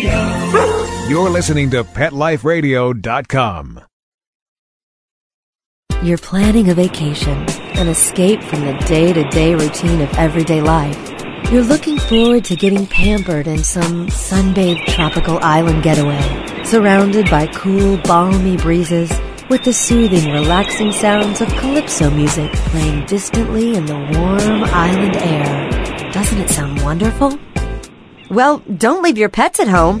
Radio. You're listening to PetLifeRadio.com. You're planning a vacation, an escape from the day to day routine of everyday life. You're looking forward to getting pampered in some sunbathed tropical island getaway, surrounded by cool, balmy breezes with the soothing, relaxing sounds of calypso music playing distantly in the warm island air. Doesn't it sound wonderful? Well, don't leave your pets at home.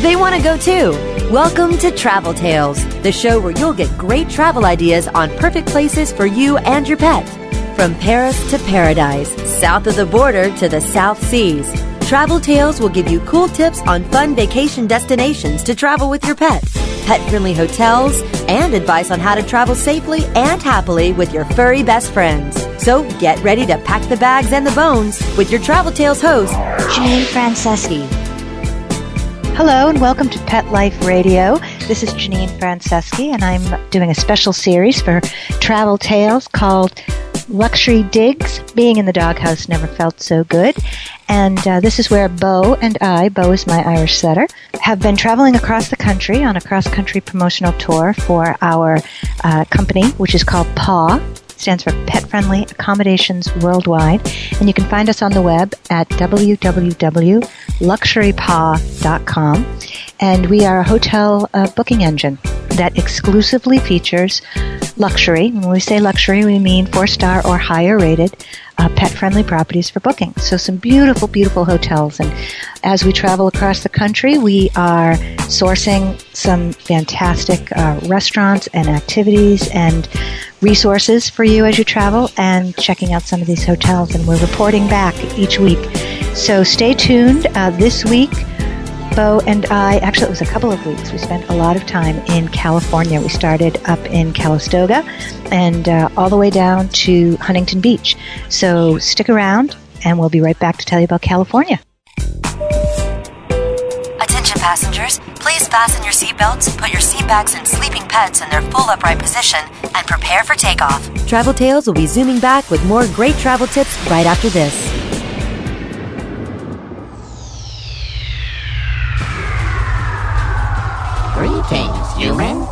They want to go too. Welcome to Travel Tales, the show where you'll get great travel ideas on perfect places for you and your pet. From Paris to paradise, south of the border to the South Seas, Travel Tales will give you cool tips on fun vacation destinations to travel with your pet, pet friendly hotels, and advice on how to travel safely and happily with your furry best friends. So get ready to pack the bags and the bones with your Travel Tales host, Janine Franceschi. Hello and welcome to Pet Life Radio. This is Janine Franceschi, and I'm doing a special series for Travel Tales called Luxury Digs. Being in the doghouse never felt so good. And uh, this is where Bo and I, Bo is my Irish setter, have been traveling across the country on a cross country promotional tour for our uh, company, which is called PAW stands for Pet Friendly Accommodations Worldwide. And you can find us on the web at www.luxurypaw.com. And we are a hotel uh, booking engine that exclusively features luxury. When we say luxury, we mean four star or higher rated uh, pet friendly properties for booking. So, some beautiful, beautiful hotels. And as we travel across the country, we are sourcing some fantastic uh, restaurants and activities and resources for you as you travel and checking out some of these hotels. And we're reporting back each week. So, stay tuned. Uh, this week, Bo and I, actually, it was a couple of weeks. We spent a lot of time in California. We started up in Calistoga and uh, all the way down to Huntington Beach. So stick around, and we'll be right back to tell you about California. Attention passengers, please fasten your seatbelts, put your seat bags and sleeping pets in their full upright position, and prepare for takeoff. Travel Tales will be zooming back with more great travel tips right after this. Greetings, human.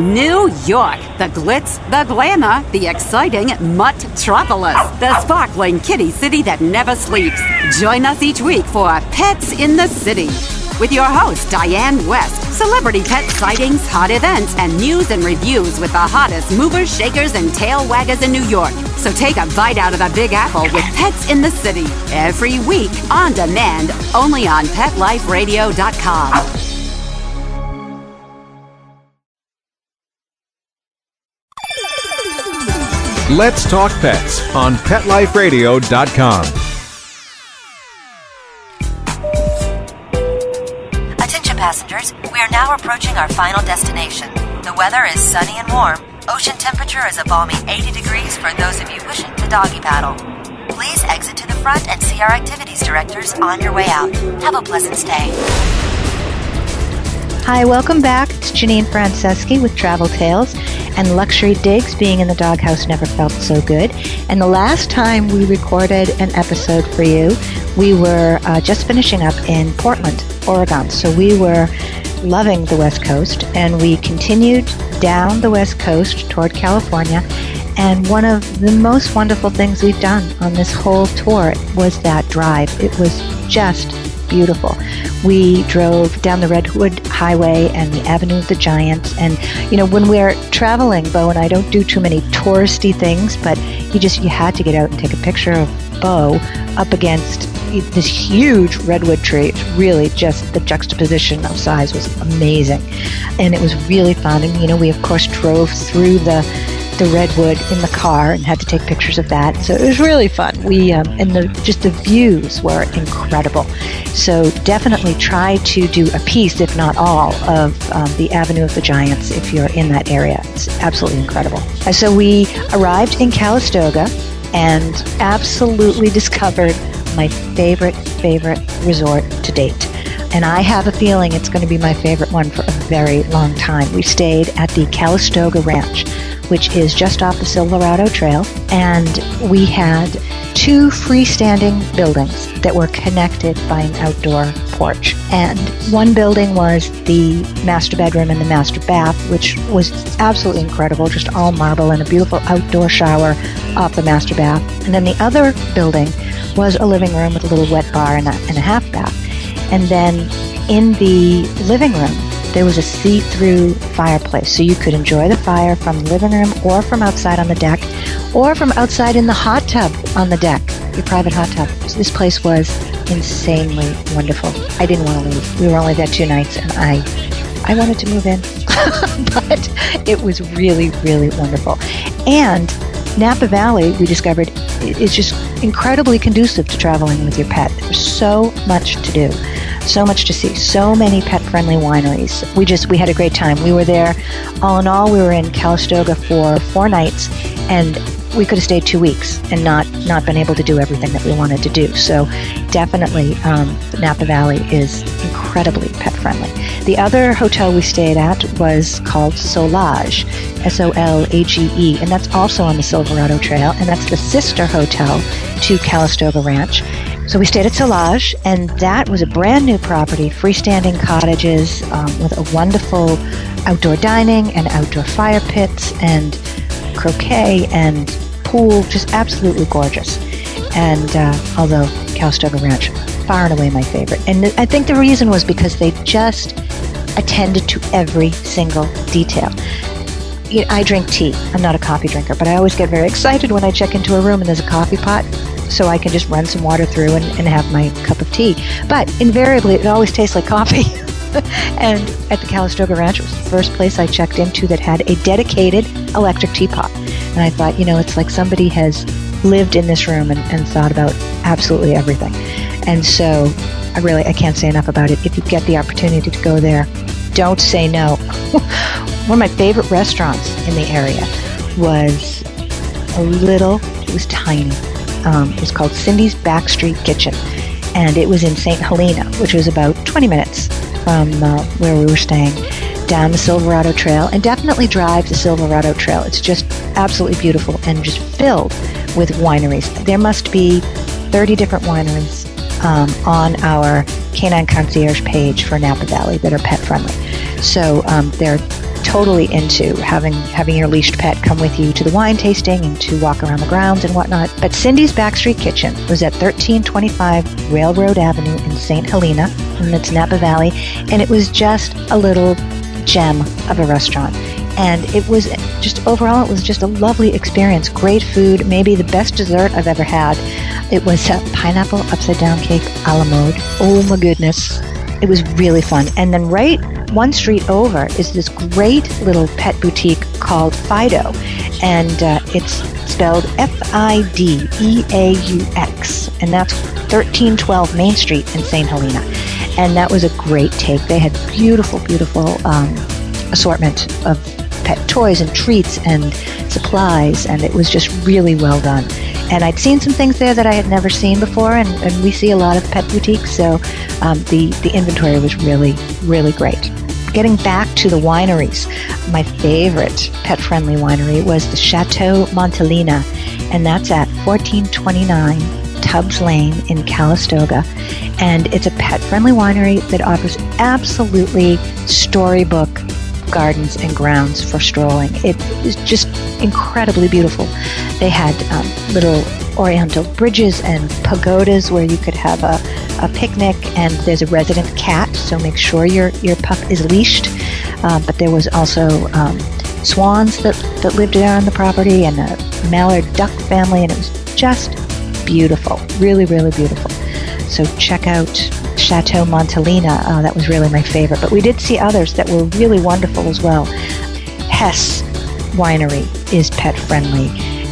New York, the glitz, the glamour, the exciting Muttropolis, the sparkling kitty city that never sleeps. Join us each week for Pets in the City with your host, Diane West. Celebrity pet sightings, hot events, and news and reviews with the hottest movers, shakers, and tail waggers in New York. So take a bite out of the Big Apple with Pets in the City every week on demand, only on PetLifeRadio.com. Let's Talk Pets on PetLifeRadio.com. Attention passengers, we are now approaching our final destination. The weather is sunny and warm. Ocean temperature is a balmy 80 degrees for those of you wishing to doggy paddle. Please exit to the front and see our activities directors on your way out. Have a pleasant stay. Hi, welcome back. It's Janine Franceschi with Travel Tales and Luxury Digs. Being in the doghouse never felt so good. And the last time we recorded an episode for you, we were uh, just finishing up in Portland, Oregon. So we were loving the West Coast and we continued down the West Coast toward California. And one of the most wonderful things we've done on this whole tour was that drive. It was just beautiful. We drove down the Redwood Highway and the Avenue of the Giants. And, you know, when we're traveling, Bo and I don't do too many touristy things, but you just, you had to get out and take a picture of Bo up against this huge redwood tree. It's really just the juxtaposition of size was amazing. And it was really fun. And, you know, we of course drove through the the redwood in the car and had to take pictures of that. So it was really fun. We um, and the just the views were incredible. So definitely try to do a piece, if not all, of um, the Avenue of the Giants if you're in that area. It's absolutely incredible. So we arrived in Calistoga and absolutely discovered my favorite favorite resort to date and I have a feeling it's going to be my favorite one for a very long time. We stayed at the Calistoga Ranch, which is just off the Silverado Trail, and we had two freestanding buildings that were connected by an outdoor porch. And one building was the master bedroom and the master bath, which was absolutely incredible, just all marble and a beautiful outdoor shower off the master bath. And then the other building was a living room with a little wet bar and a, and a half bath. And then in the living room, there was a see-through fireplace, so you could enjoy the fire from the living room or from outside on the deck or from outside in the hot tub on the deck, your private hot tub. This place was insanely wonderful. I didn't want to leave. We were only there two nights, and I, I wanted to move in, but it was really, really wonderful. And Napa Valley, we discovered, is just incredibly conducive to traveling with your pet. There's so much to do so much to see, so many pet friendly wineries. We just, we had a great time. We were there, all in all, we were in Calistoga for four nights and we could have stayed two weeks and not, not been able to do everything that we wanted to do. So definitely um, Napa Valley is incredibly pet friendly. The other hotel we stayed at was called Solage, S O L A G E, and that's also on the Silverado Trail, and that's the sister hotel to Calistoga Ranch. So we stayed at Solage, and that was a brand new property, freestanding cottages um, with a wonderful outdoor dining and outdoor fire pits and croquet and pool, just absolutely gorgeous. And uh, although Calistoga Ranch, far and away my favorite. And I think the reason was because they just attended to every single detail. I drink tea. I'm not a coffee drinker, but I always get very excited when I check into a room and there's a coffee pot so I can just run some water through and, and have my cup of tea. But invariably, it always tastes like coffee. and at the Calistoga Ranch, it was the first place I checked into that had a dedicated electric teapot. And I thought, you know, it's like somebody has lived in this room and, and thought about absolutely everything. And so I really, I can't say enough about it. If you get the opportunity to go there, don't say no. One of my favorite restaurants in the area was a little, it was tiny, um, was called Cindy's Backstreet Kitchen, and it was in St. Helena, which was about 20 minutes from uh, where we were staying, down the Silverado Trail, and definitely drive the Silverado Trail. It's just absolutely beautiful and just filled with wineries. There must be 30 different wineries um, on our Canine Concierge page for Napa Valley that are pet friendly. So um, there are totally into having having your leashed pet come with you to the wine tasting and to walk around the grounds and whatnot. But Cindy's Backstreet Kitchen was at 1325 Railroad Avenue in St. Helena, in the Napa Valley, and it was just a little gem of a restaurant. And it was just overall, it was just a lovely experience. Great food, maybe the best dessert I've ever had. It was a pineapple upside down cake a la mode. Oh my goodness. It was really fun. And then right one street over is this great little pet boutique called Fideaux, and uh, it's spelled F-I-D-E-A-U-X, and that's 1312 Main Street in St. Helena. And that was a great take. They had beautiful, beautiful um, assortment of pet toys and treats and supplies, and it was just really well done. And I'd seen some things there that I had never seen before, and, and we see a lot of pet boutiques, so um, the, the inventory was really, really great. Getting back to the wineries, my favorite pet friendly winery was the Chateau Montelena, and that's at 1429 Tubbs Lane in Calistoga. And it's a pet friendly winery that offers absolutely storybook gardens and grounds for strolling. It is just incredibly beautiful. They had um, little oriental bridges and pagodas where you could have a, a picnic, and there's a resident cat, so make sure your, your pup is leashed. Uh, but there was also um, swans that, that lived there on the property and a mallard duck family, and it was just beautiful. Really, really beautiful. So check out Chateau Montelena Uh, that was really my favorite. But we did see others that were really wonderful as well. Hess Winery is pet friendly,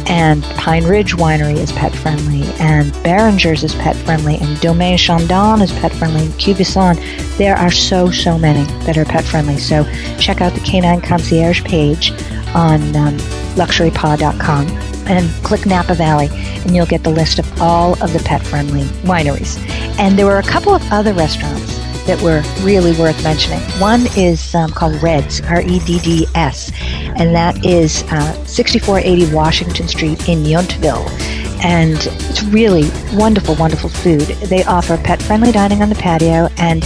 and Pine Ridge Winery is pet friendly, and Beringer's is pet friendly, and Domaine Chandon is pet friendly, and Cuvaison. There are so, so many that are pet friendly. So check out the Canine Concierge page on um, luxurypaw.com and click Napa Valley, and you'll get the list of all of the pet friendly wineries. And there were a couple of other restaurants that were really worth mentioning. One is um, called REDS, R E D D S, and that is uh, 6480 Washington Street in Yountville. And it's really wonderful, wonderful food. They offer pet friendly dining on the patio and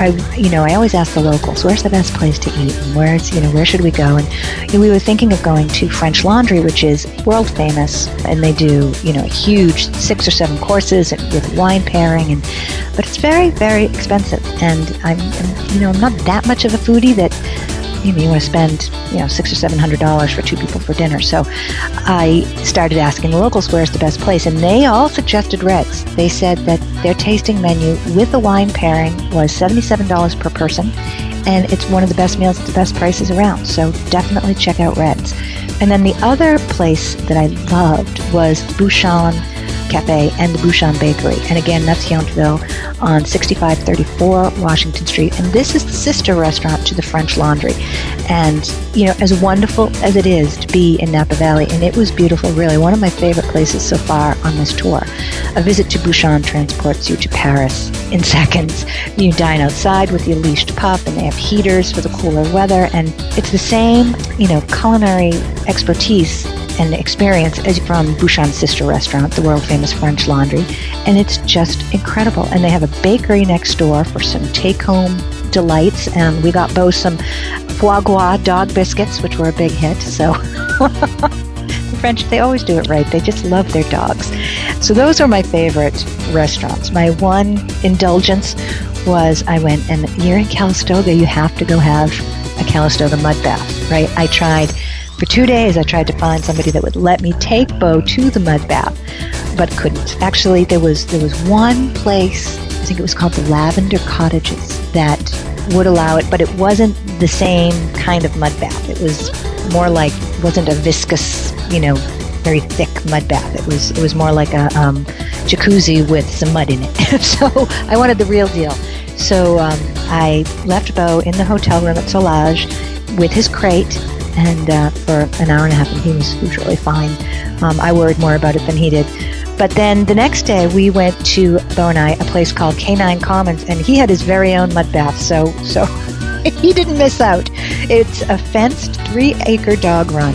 I, you know, I always ask the locals, where's the best place to eat, and where's, you know, where should we go? And you know, we were thinking of going to French Laundry, which is world famous, and they do, you know, huge six or seven courses with wine pairing, and but it's very, very expensive. And I'm, I'm you know, I'm not that much of a foodie that you know, you want to spend, you know, six or seven hundred dollars for two people for dinner. So I started asking the locals where's the best place, and they all suggested Redds. They said that their tasting menu with the wine pairing was seventy-seven dollars per person, and it's one of the best meals at the best prices around. So definitely check out Redds. And then the other place that I loved was Bouchon Cafe and the Bouchon Bakery. And again, that's Yountville on 6534 Washington Street. And this is the sister restaurant to the French Laundry. And, you know, as wonderful as it is to be in Napa Valley, and it was beautiful, really, one of my favorite places so far on this tour. A visit to Bouchon transports you to Paris in seconds. You dine outside with your leashed pup, and they have heaters for the cooler weather. And it's the same, you know, culinary expertise and experience as from Bouchon's sister restaurant, the world famous French Laundry, and it's just incredible. And they have a bakery next door for some take home delights, and we got both some foie gras dog biscuits, which were a big hit. So. the French, they always do it right. They just love their dogs. So those are my favorite restaurants. My one indulgence was I went, and you're in Calistoga, you have to go have a Calistoga mud bath, right? I tried for two days, I tried to find somebody that would let me take Bo to the mud bath, but couldn't. Actually, there was there was one place, I think it was called the Lavender Cottages, that would allow it, but it wasn't the same kind of mud bath. It was more like wasn't a viscous, you know, very thick mud bath. It was it was more like a um, jacuzzi with some mud in it. so I wanted the real deal. So um, I left Bo in the hotel room at Solage with his crate and uh, for an hour and a half, and he was, he was really fine. Um, I worried more about it than he did. But then the next day, we went to Bo and I a place called Canine Commons, and he had his very own mud bath. So so he didn't miss out. It's a fenced three-acre dog run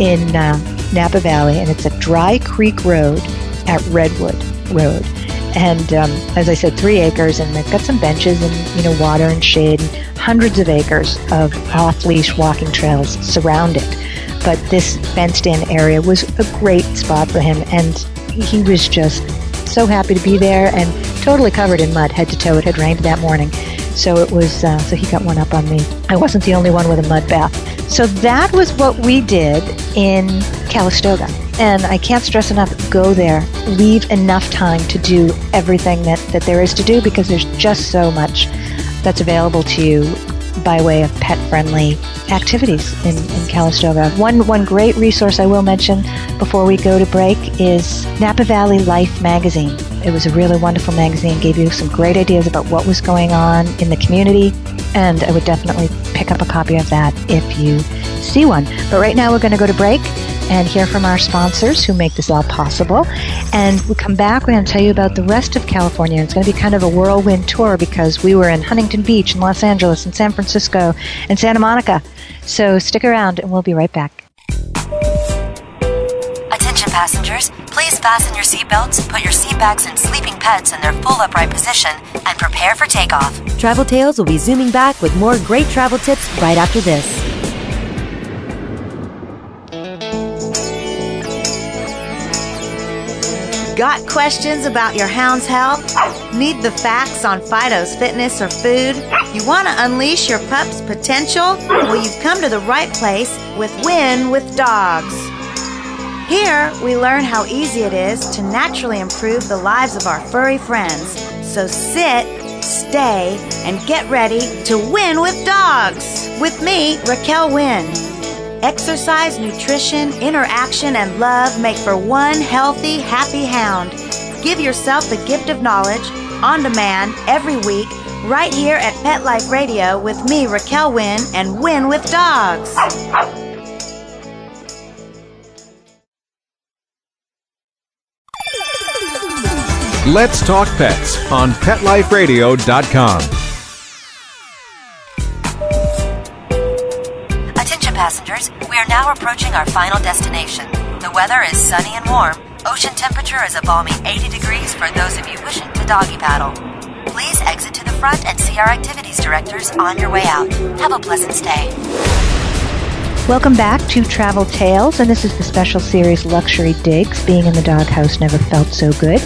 in uh, Napa Valley, and it's a dry creek road at Redwood Road. And um, as I said, three acres, and they've got some benches and you know water and shade, and hundreds of acres of off-leash walking trails surround it. But this fenced-in area was a great spot for him, and he was just so happy to be there and totally covered in mud, head to toe. It had rained that morning, so it was. Uh, so he got one up on me. I wasn't the only one with a mud bath. So that was what we did in Calistoga. And I can't stress enough go there. Leave enough time to do everything that, that there is to do because there's just so much that's available to you by way of pet friendly activities in, in Calistoga. One, one great resource I will mention before we go to break is Napa Valley Life magazine. It was a really wonderful magazine, gave you some great ideas about what was going on in the community, and I would definitely pick up a copy of that if you see one. But right now we're going to go to break and hear from our sponsors who make this all possible. And we come back, we're going to tell you about the rest of California. It's going to be kind of a whirlwind tour because we were in Huntington Beach and Los Angeles and San Francisco and Santa Monica. So stick around and we'll be right back. Attention passengers, please fasten your seatbelts, put your seatbacks and sleeping pets in their full upright position, and prepare for takeoff. Travel Tales will be zooming back with more great travel tips right after this. Got questions about your hound's health? Need the facts on Fido's fitness or food? You want to unleash your pup's potential? Well, you've come to the right place with Win with Dogs. Here, we learn how easy it is to naturally improve the lives of our furry friends. So sit, stay, and get ready to win with dogs with me, Raquel Wynn. Exercise, nutrition, interaction, and love make for one healthy, happy hound. Give yourself the gift of knowledge on demand every week right here at Pet Life Radio with me, Raquel Wynn, and Win with Dogs. Let's Talk Pets on PetLifeRadio.com. approaching our final destination. The weather is sunny and warm. Ocean temperature is a balmy 80 degrees for those of you wishing to doggy paddle. Please exit to the front and see our activities directors on your way out. Have a pleasant stay. Welcome back to Travel Tales, and this is the special series Luxury Digs. Being in the doghouse never felt so good.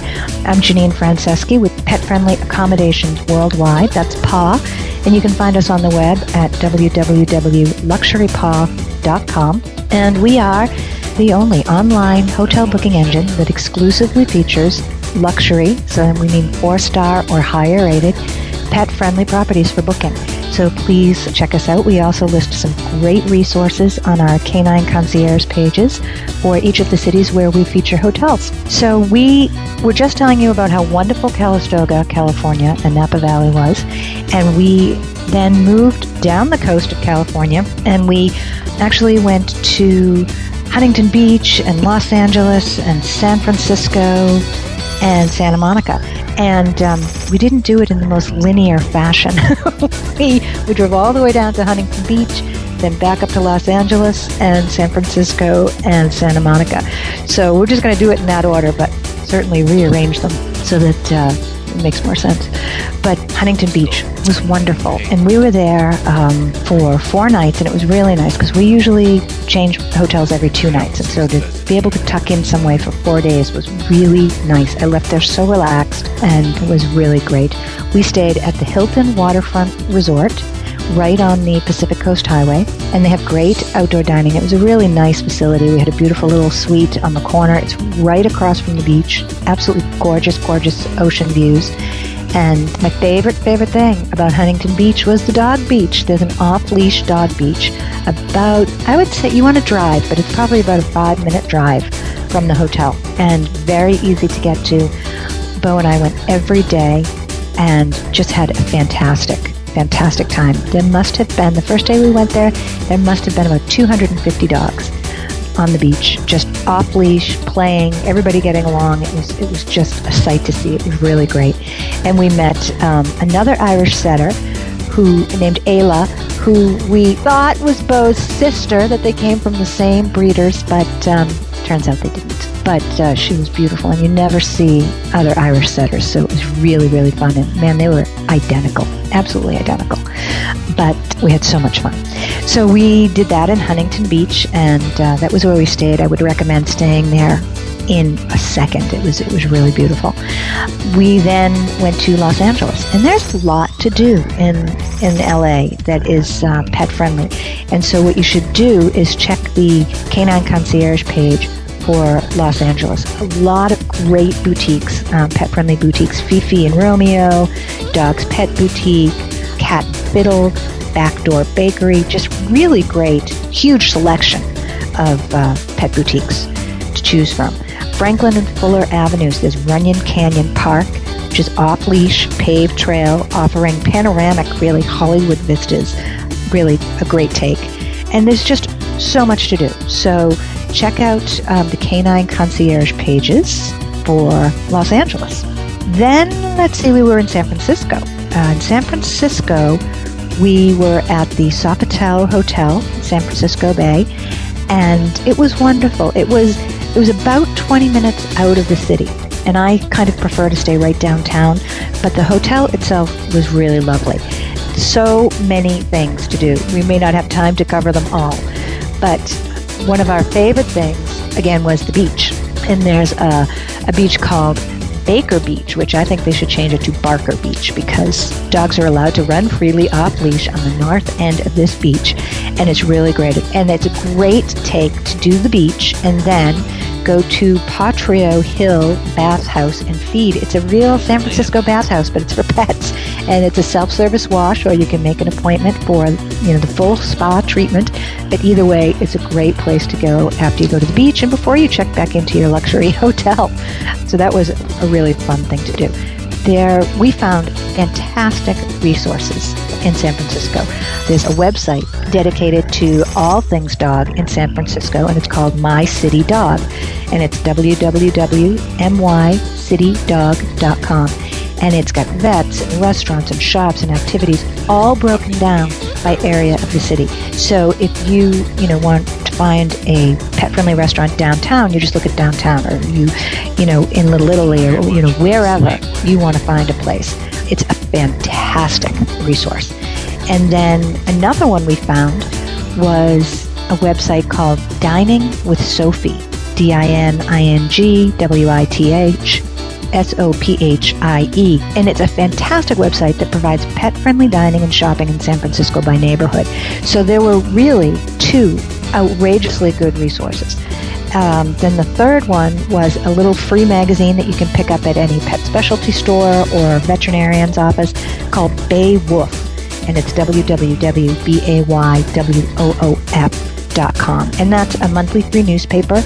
I'm Janine Franceschi with Pet Friendly Accommodations Worldwide. That's PAW, and you can find us on the web at www.luxurypaw.com. And we are the only online hotel booking engine that exclusively features luxury, so we mean four star or higher rated, pet friendly properties for booking. So please check us out. We also list some great resources on our Canine Concierge pages for each of the cities where we feature hotels. So we were just telling you about how wonderful Calistoga, California, and Napa Valley was, and we then moved down the coast of California, and we actually went to Huntington Beach and Los Angeles and San Francisco and Santa Monica. And um, we didn't do it in the most linear fashion. we, we drove all the way down to Huntington Beach, then back up to Los Angeles and San Francisco and Santa Monica. So we're just going to do it in that order, but certainly rearrange them so that uh, it makes more sense. But Huntington Beach was wonderful, and we were there um, for four nights, and it was really nice because we usually change hotels every two nights, and so to be able to tuck in some way for four days was really nice. I left there so relaxed, and it was really great. We stayed at the Hilton Waterfront Resort right on the Pacific Coast Highway, and they have great outdoor dining. It was a really nice facility. We had a beautiful little suite on the corner. It's right across from the beach. Absolutely gorgeous, gorgeous ocean views. And my favorite, favorite thing about Huntington Beach was the dog beach. There's an off-leash dog beach about, I would say, you want to drive, but it's probably about a five-minute drive from the hotel and very easy to get to. Bo and I went every day and just had a fantastic, fantastic time. There must have been, the first day we went there, there must have been about 250 dogs on the beach, just off leash, playing, everybody getting along. It was it was just a sight to see. It was really great, and we met um, another Irish setter who named Ayla, who we thought was Bo's sister. That they came from the same breeders, but um, turns out they didn't. But uh, she was beautiful, and you never see other Irish setters, so it was really really fun. And man, they were identical, absolutely identical. But we had so much fun. So we did that in Huntington Beach, and uh, that was where we stayed. I would recommend staying there in a second. It was it was really beautiful. We then went to Los Angeles, and there's a lot to do in in LA that is uh, pet friendly. And so what you should do is check the Canine Concierge page for Los Angeles. A lot of great boutiques, um, pet friendly boutiques. Fifi and Romeo, Dog's Pet Boutique, Cat Fiddle, Backdoor Bakery. Just really great, huge selection of uh, pet boutiques to choose from. Franklin and Fuller Avenues, there's Runyon Canyon Park, which is off leash, paved trail, offering panoramic, really Hollywood vistas. Really a great take. And there's just so much to do. So check out um, the Canine Concierge pages for Los Angeles. Then, let's see, we were in San Francisco. Uh, in San Francisco, we were at the Sofitel Hotel, San Francisco Bay, and it was wonderful. It was it was about 20 minutes out of the city, and I kind of prefer to stay right downtown, but the hotel itself was really lovely. So many things to do. We may not have time to cover them all, but one of our favorite things again was the beach. And there's a, a beach called Baker Beach, which I think they should change it to Barker Beach because dogs are allowed to run freely off leash on the north end of this beach, and it's really great. And it's a great take to do the beach and then go to Potrero Hill Bathhouse and feed. It's a real San Francisco bathhouse, but it's for pets, and it's a self-service wash, or you can make an appointment for you know the full spa treatment. But either way, it's a great place to go after you go to the beach and before you check back into your luxury hotel. So that was a really fun thing to do. There, we found fantastic resources in San Francisco. There's a website dedicated to all things dog in San Francisco, and it's called My City Dog, and it's www.mycitydog.com. And it's got vets and restaurants and shops and activities all broken down by area of the city. So if you, you know, want to find a pet-friendly restaurant downtown, you just look at downtown, or you, you know, in Little Italy, or you know, wherever you want to find a place. It's a fantastic resource. And then another one we found was a website called Dining with Sophie, D I N I N G W I T H S O P H I E. And it's a fantastic website that provides pet friendly dining and shopping in San Francisco by neighborhood. So there were really two outrageously good resources. Um, then the third one was a little free magazine that you can pick up at any pet specialty store or veterinarian's office called Bay Woof. And it's www.baywoof.com. And that's a monthly free newspaper.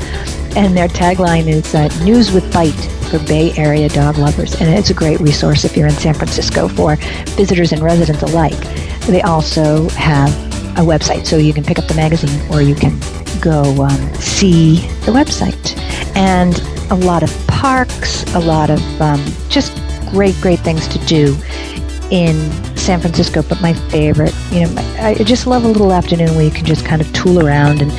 And their tagline is uh, News with Bite for Bay Area dog lovers. And it's a great resource if you're in San Francisco for visitors and residents alike. They also have a website, so you can pick up the magazine or you can go um, see the website. And a lot of parks, a lot of um, just great, great things to do in San Francisco. But my favorite, you know, I just love a little afternoon where you can just kind of tool around and,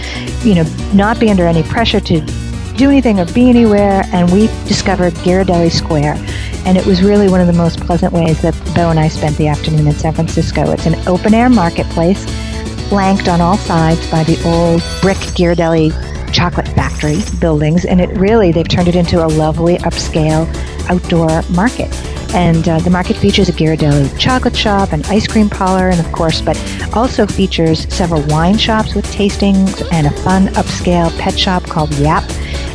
you know, not be under any pressure to do anything or be anywhere. And we discovered Ghirardelli Square. And it was really one of the most pleasant ways that Bo and I spent the afternoon in San Francisco. It's an open air marketplace flanked on all sides by the old brick Ghirardelli chocolate factory buildings, and it really they've turned it into a lovely upscale outdoor market. And uh, the market features a Ghirardelli chocolate shop, an ice cream parlor, and of course, but also features several wine shops with tastings and a fun upscale pet shop called Yap.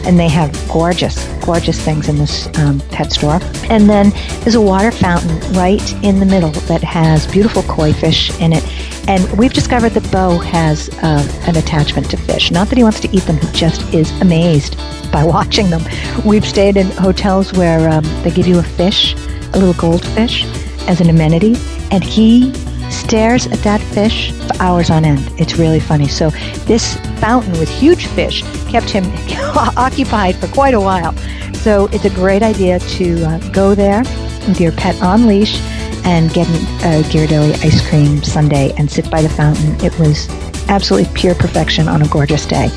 And they have gorgeous, gorgeous things in this um, pet store. And then there's a water fountain right in the middle that has beautiful koi fish in it. And we've discovered that Bo has uh, an attachment to fish. Not that he wants to eat them, he just is amazed by watching them. We've stayed in hotels where um, they give you a fish a little goldfish as an amenity, and he stares at that fish for hours on end. It's really funny. So this fountain with huge fish kept him occupied for quite a while. So it's a great idea to uh, go there with your pet on leash and get a Ghirardelli ice cream sundae and sit by the fountain. It was absolutely pure perfection on a gorgeous day.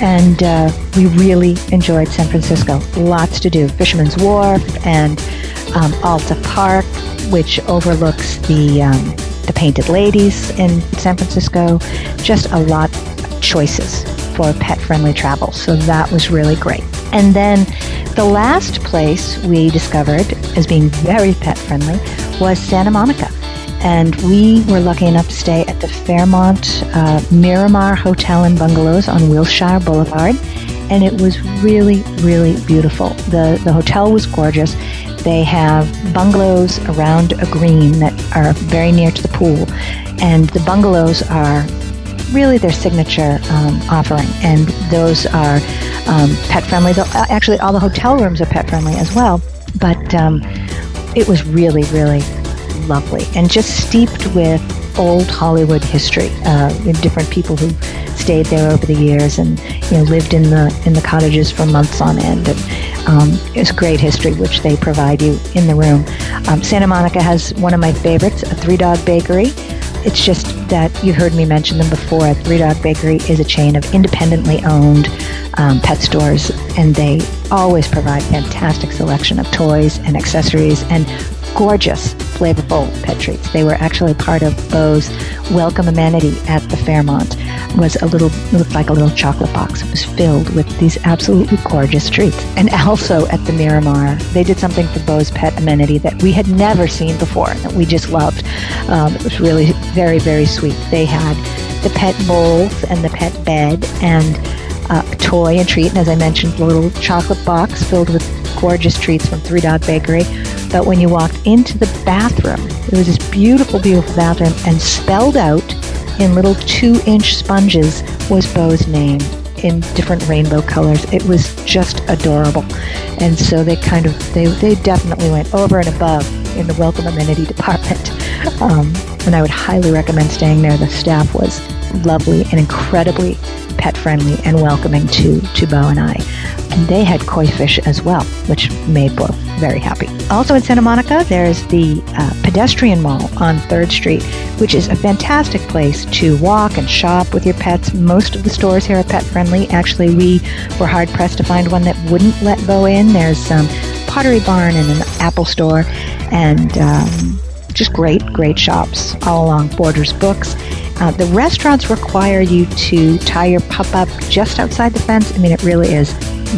And uh, we really enjoyed San Francisco. Lots to do. Fisherman's Wharf and um, Alta Park, which overlooks the um, the Painted Ladies in San Francisco. Just a lot of choices for pet-friendly travel. So that was really great. And then the last place we discovered as being very pet-friendly was Santa Monica. And we were lucky enough to stay at the Fairmont uh, Miramar Hotel and Bungalows on Wilshire Boulevard. And it was really, really beautiful. The, the hotel was gorgeous. They have bungalows around a green that are very near to the pool, and the bungalows are really their signature um, offering, and those are um, pet friendly. Uh, actually, all the hotel rooms are pet friendly as well, but um, it was really, really lovely and just steeped with old Hollywood history. Uh, different people who stayed there over the years and you know lived in the in the cottages for months on end. And um, it's great history which they provide you in the room. Um, Santa Monica has one of my favorites, a Three Dog Bakery. It's just that you've heard me mention them before. Three Dog Bakery is a chain of independently owned um, pet stores, and they always provide fantastic selection of toys and accessories and gorgeous, flavorful pet treats. They were actually part of Bo's welcome amenity at the Fairmont. was a little looked like a little chocolate box. It was filled with these absolutely gorgeous treats. And also at the Miramar, they did something for Bo's pet amenity that we had never seen before that we just loved. Um, it was really very very sweet. They had the pet bowls and the pet bed and uh, toy and treat. And as I mentioned, a little chocolate box filled with gorgeous treats from Three Dog Bakery. But when you walked into the bathroom, it was this beautiful, beautiful bathroom, and spelled out in little two inch sponges was Bo's name in different rainbow colors. It was just adorable. And so they kind of, they, they definitely went over and above in the welcome amenity department. Um, and I would highly recommend staying there. The staff was lovely and incredibly pet friendly and welcoming to, to Bo and I. And they had koi fish as well, which made Bo very happy. Also in Santa Monica, there's the uh, pedestrian mall on 3rd Street, which is a fantastic place to walk and shop with your pets. Most of the stores here are pet friendly. Actually, we were hard pressed to find one that wouldn't let Bo in. There's some Pottery Barn and an Apple store, and um, just great, great shops all along Borders Books. Uh, the restaurants require you to tie your pup up just outside the fence. I mean, it really is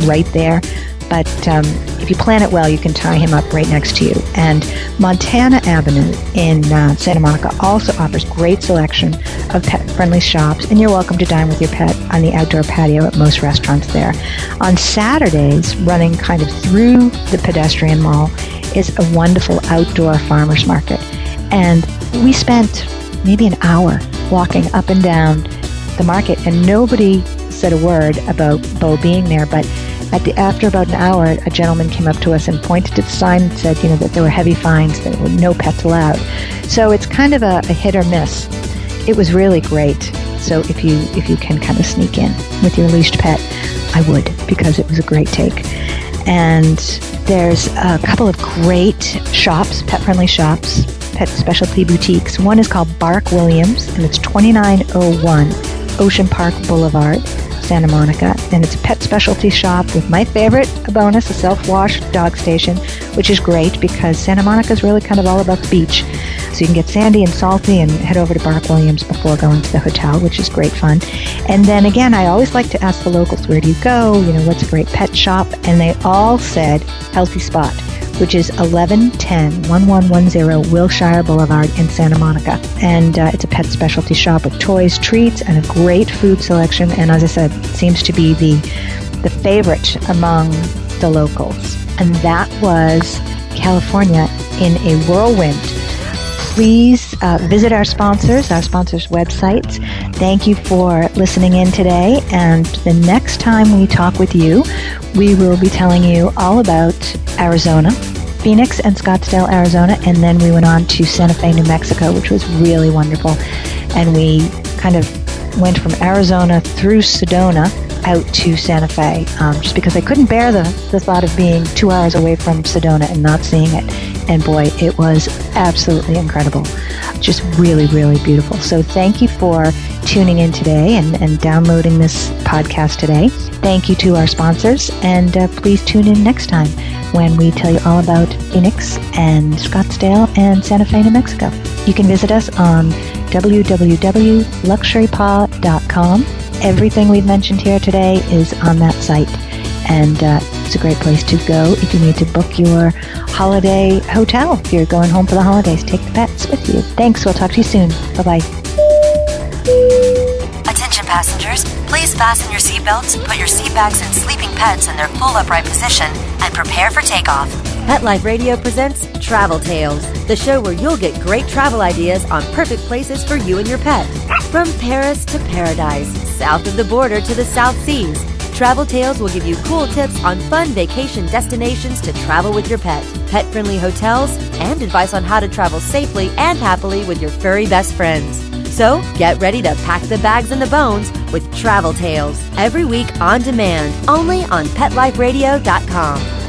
right there. But um, if you plan it well, you can tie him up right next to you. And Montana Avenue in uh, Santa Monica also offers great selection of pet-friendly shops, and you're welcome to dine with your pet on the outdoor patio at most restaurants there. On Saturdays, running kind of through the pedestrian mall, is a wonderful outdoor farmers market. And we spent maybe an hour walking up and down the market, and nobody said a word about Bo being there. But at the after about an hour, a gentleman came up to us and pointed to the sign and said, you know, that there were heavy fines, that were no pets allowed. So it's kind of a, a hit or miss. It was really great. So if you if you can kind of sneak in with your leashed pet, I would because it was a great take. And there's a couple of great shops, pet friendly shops, pet specialty boutiques. One is called Bark Williams, and it's 2901 Ocean Park Boulevard, Santa Monica. And it's a pet specialty shop with my favorite a bonus, a self wash dog station, which is great because Santa Monica is really kind of all about the beach. So you can get sandy and salty and head over to Bark Williams before going to the hotel, which is great fun. And then again, I always like to ask the locals, where do you go? You know, what's a great pet shop? And they all said Healthy Spot which is 1110 1110 Wilshire Boulevard in Santa Monica. And uh, it's a pet specialty shop with toys, treats, and a great food selection. And as I said, seems to be the, the favorite among the locals. And that was California in a whirlwind. Please uh, visit our sponsors, our sponsors' websites. Thank you for listening in today. And the next time we talk with you, we will be telling you all about Arizona, Phoenix and Scottsdale, Arizona, and then we went on to Santa Fe, New Mexico, which was really wonderful. And we kind of went from Arizona through Sedona out to Santa Fe, um, just because I couldn't bear the, the thought of being two hours away from Sedona and not seeing it. And boy, it was absolutely incredible. Just really, really beautiful. So thank you for tuning in today and, and downloading this podcast today. Thank you to our sponsors, and uh, please tune in next time when we tell you all about Phoenix and Scottsdale and Santa Fe, New Mexico. You can visit us on www.luxurypaw.com. Everything we've mentioned here today is on that site, and uh, it's a great place to go if you need to book your holiday hotel. If you're going home for the holidays, take the pets with you. Thanks. We'll talk to you soon. Bye bye. Attention passengers, please fasten your seatbelts, put your seat bags and sleeping pets in their full upright position, and prepare for takeoff. Pet Life Radio presents Travel Tales, the show where you'll get great travel ideas on perfect places for you and your pet. From Paris to paradise, south of the border to the South Seas, Travel Tales will give you cool tips on fun vacation destinations to travel with your pet, pet friendly hotels, and advice on how to travel safely and happily with your furry best friends. So get ready to pack the bags and the bones with Travel Tales every week on demand, only on PetLifeRadio.com.